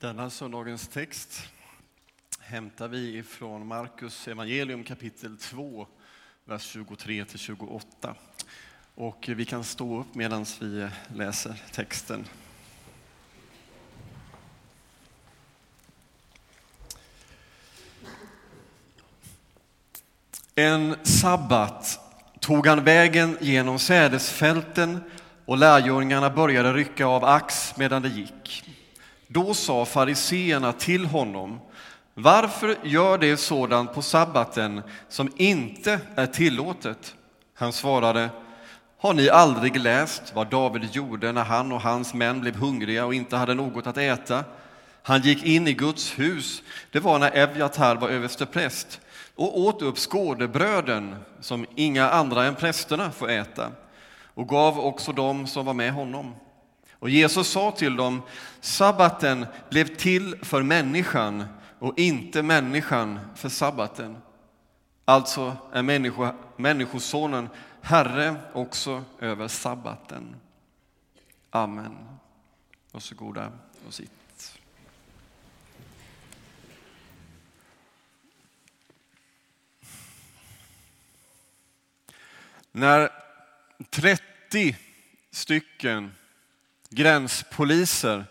Denna söndagens text hämtar vi ifrån Markus evangelium kapitel 2, vers 23-28. Och vi kan stå upp medan vi läser texten. En sabbat tog han vägen genom sädesfälten och lärjungarna började rycka av ax medan det gick. Då sa fariseerna till honom, varför gör det sådant på sabbaten som inte är tillåtet? Han svarade, har ni aldrig läst vad David gjorde när han och hans män blev hungriga och inte hade något att äta? Han gick in i Guds hus, det var när Evjatar var överstepräst, och åt upp skådebröden som inga andra än prästerna får äta, och gav också dem som var med honom. Och Jesus sa till dem, sabbaten blev till för människan och inte människan för sabbaten. Alltså är människo, Människosonen Herre också över sabbaten. Amen. Varsågoda och sitt. När 30 stycken gränspoliser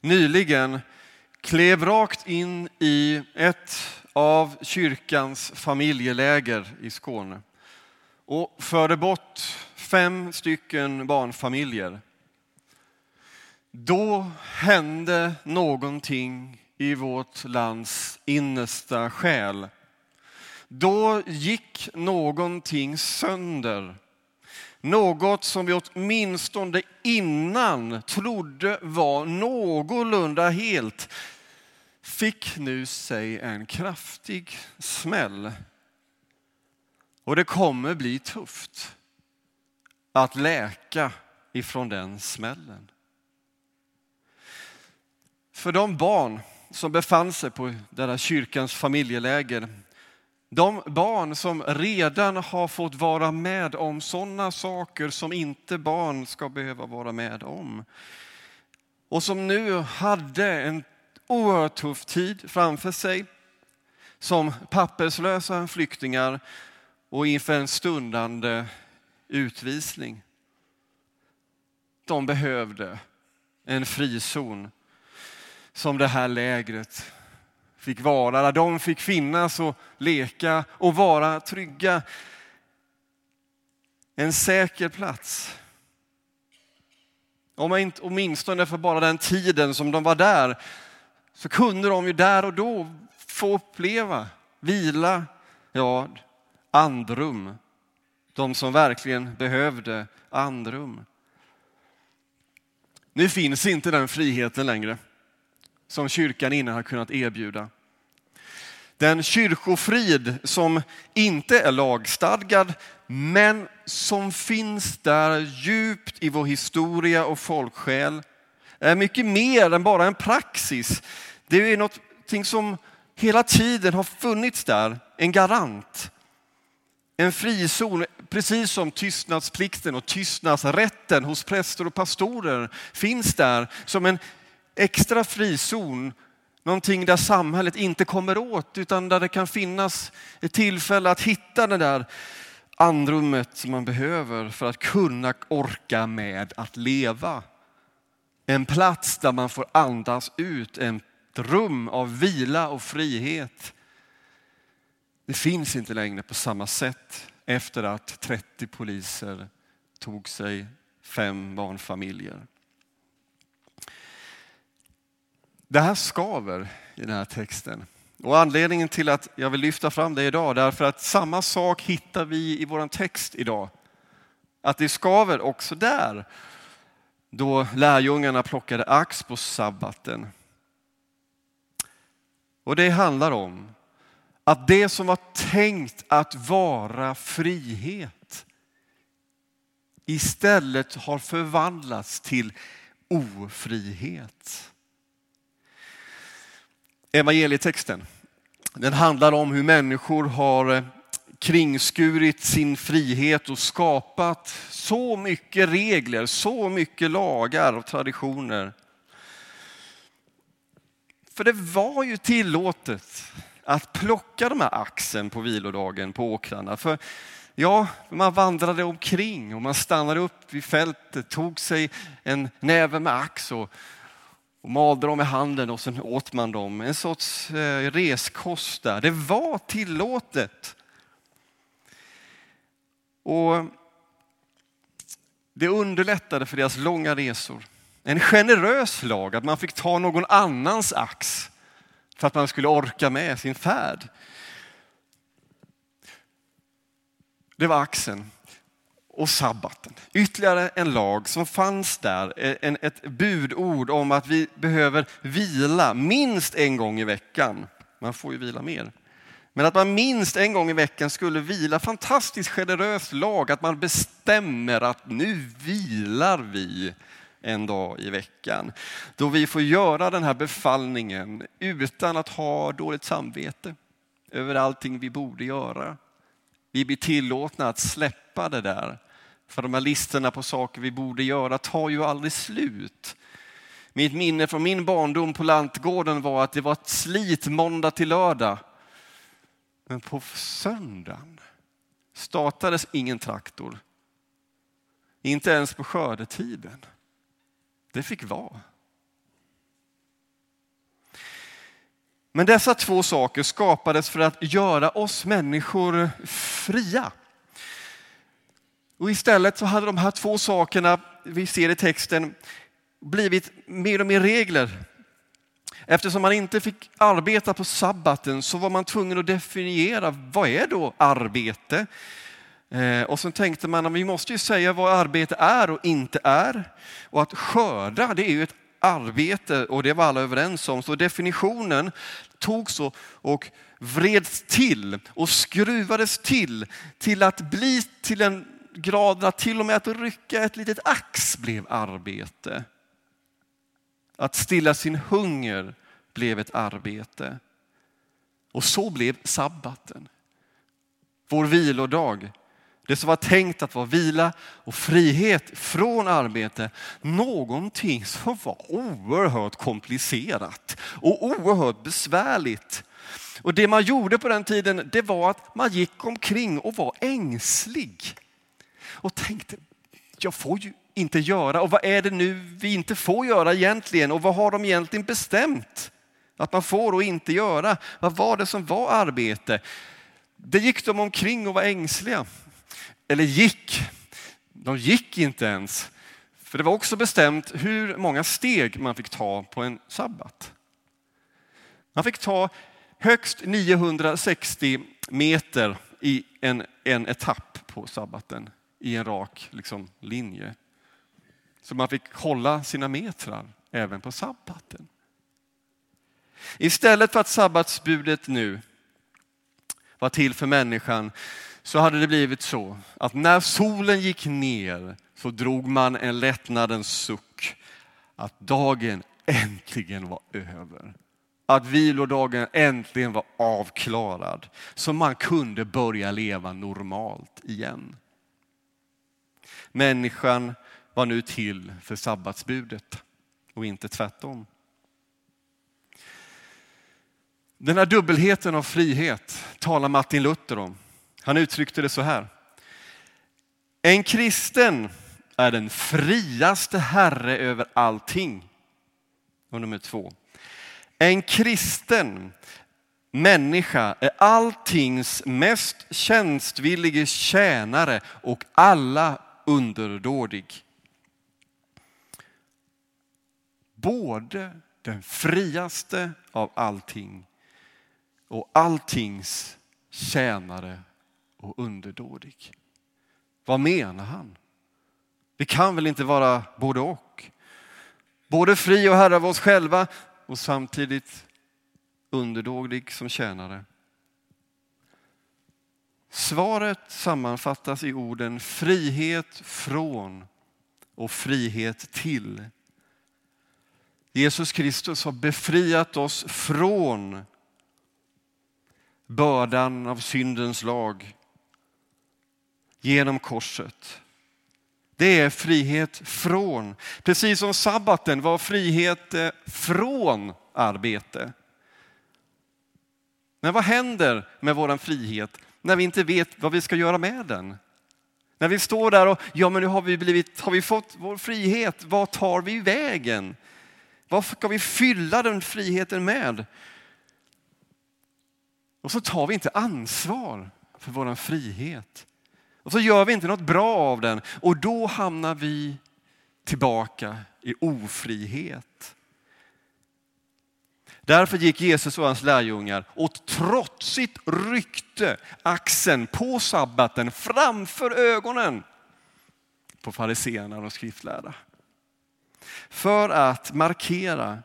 nyligen klev rakt in i ett av kyrkans familjeläger i Skåne och förde bort fem stycken barnfamiljer. Då hände någonting i vårt lands innersta själ. Då gick någonting sönder något som vi åtminstone innan trodde var någorlunda helt fick nu sig en kraftig smäll. Och det kommer bli tufft att läka ifrån den smällen. För de barn som befann sig på deras kyrkans familjeläger de barn som redan har fått vara med om sådana saker som inte barn ska behöva vara med om. Och som nu hade en oerhört tuff tid framför sig som papperslösa flyktingar och inför en stundande utvisning. De behövde en frizon som det här lägret fick vara, där de fick finnas och leka och vara trygga. En säker plats. Om inte, åtminstone för bara den tiden som de var där så kunde de ju där och då få uppleva vila, ja, andrum. De som verkligen behövde andrum. Nu finns inte den friheten längre som kyrkan innan har kunnat erbjuda. Den kyrkofrid som inte är lagstadgad men som finns där djupt i vår historia och folksjäl är mycket mer än bara en praxis. Det är något som hela tiden har funnits där, en garant. En frizon, precis som tystnadsplikten och tystnadsrätten hos präster och pastorer finns där som en extra frizon Någonting där samhället inte kommer åt utan där det kan finnas ett tillfälle att hitta det där andrummet som man behöver för att kunna orka med att leva. En plats där man får andas ut, ett rum av vila och frihet. Det finns inte längre på samma sätt efter att 30 poliser tog sig fem barnfamiljer. Det här skaver i den här texten. Och anledningen till att jag vill lyfta fram det idag, därför att samma sak hittar vi i vår text idag. Att det skaver också där, då lärjungarna plockade ax på sabbaten. Och det handlar om att det som var tänkt att vara frihet istället har förvandlats till ofrihet evangelietexten. Den handlar om hur människor har eh, kringskurit sin frihet och skapat så mycket regler, så mycket lagar och traditioner. För det var ju tillåtet att plocka de här axen på vilodagen på åkrarna. För ja, man vandrade omkring och man stannade upp vid fältet, tog sig en näve med ax och, och malde dem i handen och sen åt man dem. En sorts eh, reskost där. Det var tillåtet. Och det underlättade för deras långa resor. En generös lag att man fick ta någon annans ax för att man skulle orka med sin färd. Det var axeln och sabbaten. Ytterligare en lag som fanns där, eh, en, ett budord om att vi behöver vila minst en gång i veckan. Man får ju vila mer. Men att man minst en gång i veckan skulle vila, fantastiskt generös lag, att man bestämmer att nu vilar vi en dag i veckan. Då vi får göra den här befallningen utan att ha dåligt samvete över allting vi borde göra. Vi blir tillåtna att släppa det där. För de här listorna på saker vi borde göra tar ju aldrig slut. Mitt minne från min barndom på lantgården var att det var ett slit måndag till lördag. Men på söndagen startades ingen traktor. Inte ens på skördetiden. Det fick vara. Men dessa två saker skapades för att göra oss människor fria. Och istället så hade de här två sakerna vi ser i texten blivit mer och mer regler. Eftersom man inte fick arbeta på sabbaten så var man tvungen att definiera vad är då arbete? Eh, och så tänkte man att vi måste ju säga vad arbete är och inte är. Och att skörda det är ju ett arbete och det var alla överens om. Så definitionen togs och vreds till och skruvades till till att bli till en graden att till och med att rycka ett litet ax blev arbete. Att stilla sin hunger blev ett arbete. Och så blev sabbaten. Vår vilodag det som var tänkt att vara vila och frihet från arbete. Någonting som var oerhört komplicerat och oerhört besvärligt. Och det man gjorde på den tiden det var att man gick omkring och var ängslig. Och tänkte, jag får ju inte göra och vad är det nu vi inte får göra egentligen och vad har de egentligen bestämt att man får och inte göra? Vad var det som var arbete? Det gick de omkring och var ängsliga eller gick. De gick inte ens. För det var också bestämt hur många steg man fick ta på en sabbat. Man fick ta högst 960 meter i en, en etapp på sabbaten i en rak liksom, linje. Så man fick hålla sina metrar även på sabbaten. Istället för att sabbatsbudet nu var till för människan så hade det blivit så att när solen gick ner så drog man en lättnadens suck att dagen äntligen var över. Att vilodagen äntligen var avklarad så man kunde börja leva normalt igen. Människan var nu till för sabbatsbudet och inte tvärtom. Den här dubbelheten av frihet talar Martin Luther om. Han uttryckte det så här. En kristen är den friaste herre över allting. Och nummer två. En kristen människa är alltings mest tjänstvillige tjänare och alla underdådig. Både den friaste av allting och alltings tjänare och underdådig. Vad menar han? Det kan väl inte vara både och? Både fri och herre av oss själva och samtidigt underdådig som tjänare. Svaret sammanfattas i orden frihet från och frihet till. Jesus Kristus har befriat oss från bördan av syndens lag genom korset. Det är frihet från. Precis som sabbaten var frihet eh, från arbete. Men vad händer med vår frihet när vi inte vet vad vi ska göra med den? När vi står där och ja, men nu har vi, blivit, har vi fått vår frihet, vad tar vi vägen? Vad ska vi fylla den friheten med? Och så tar vi inte ansvar för vår frihet. Och så gör vi inte något bra av den och då hamnar vi tillbaka i ofrihet. Därför gick Jesus och hans lärjungar och trotsigt ryckte axeln på sabbaten framför ögonen på fariseerna och skriftlärda. För att markera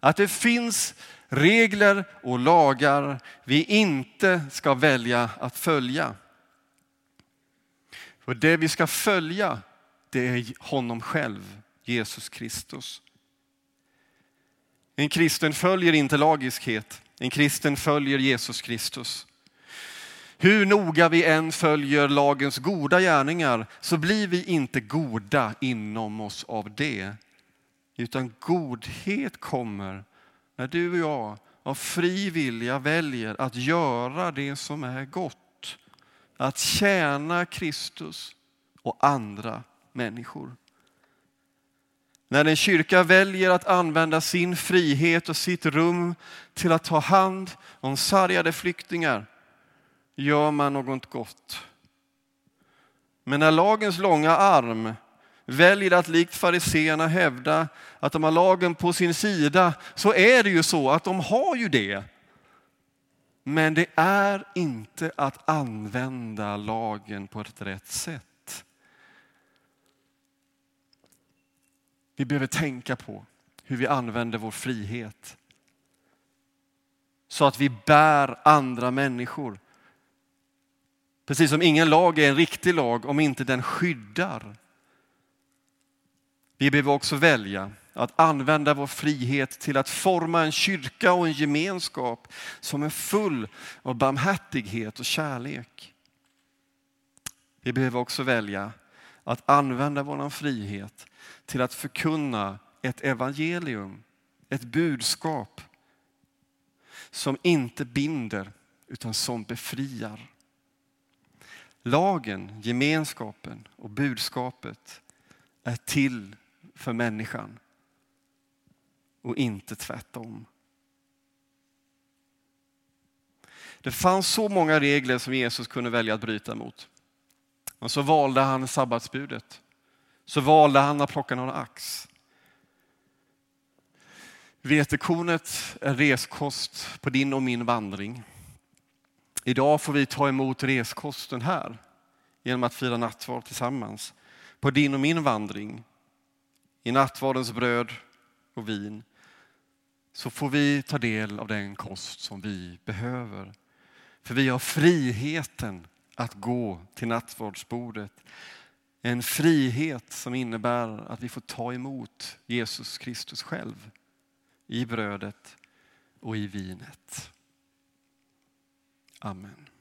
att det finns regler och lagar vi inte ska välja att följa. För det vi ska följa, det är honom själv, Jesus Kristus. En kristen följer inte lagiskhet. En kristen följer Jesus Kristus. Hur noga vi än följer lagens goda gärningar så blir vi inte goda inom oss av det. Utan godhet kommer när du och jag av fri vilja väljer att göra det som är gott. Att tjäna Kristus och andra människor. När en kyrka väljer att använda sin frihet och sitt rum till att ta hand om sargade flyktingar gör man något gott. Men när lagens långa arm väljer att likt fariseerna hävda att de har lagen på sin sida så är det ju så att de har ju det. Men det är inte att använda lagen på ett rätt sätt. Vi behöver tänka på hur vi använder vår frihet. Så att vi bär andra människor. Precis som ingen lag är en riktig lag om inte den skyddar. Vi behöver också välja att använda vår frihet till att forma en kyrka och en gemenskap som är full av barmhärtighet och kärlek. Vi behöver också välja att använda vår frihet till att förkunna ett evangelium, ett budskap som inte binder utan som befriar. Lagen, gemenskapen och budskapet är till för människan och inte tvärtom. Det fanns så många regler som Jesus kunde välja att bryta mot. Men så valde han sabbatsbudet så valde han att plocka någon ax. Vetekornet är reskost på din och min vandring. Idag får vi ta emot reskosten här genom att fira nattvard tillsammans. På din och min vandring, i nattvardens bröd och vin, så får vi ta del av den kost som vi behöver. För vi har friheten att gå till nattvardsbordet. En frihet som innebär att vi får ta emot Jesus Kristus själv i brödet och i vinet. Amen.